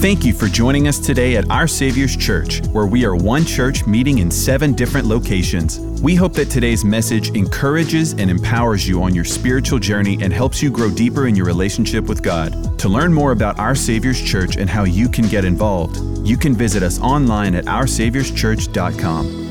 Thank you for joining us today at Our Savior's Church, where we are one church meeting in seven different locations. We hope that today's message encourages and empowers you on your spiritual journey and helps you grow deeper in your relationship with God. To learn more about Our Savior's Church and how you can get involved, you can visit us online at oursaviorschurch.com.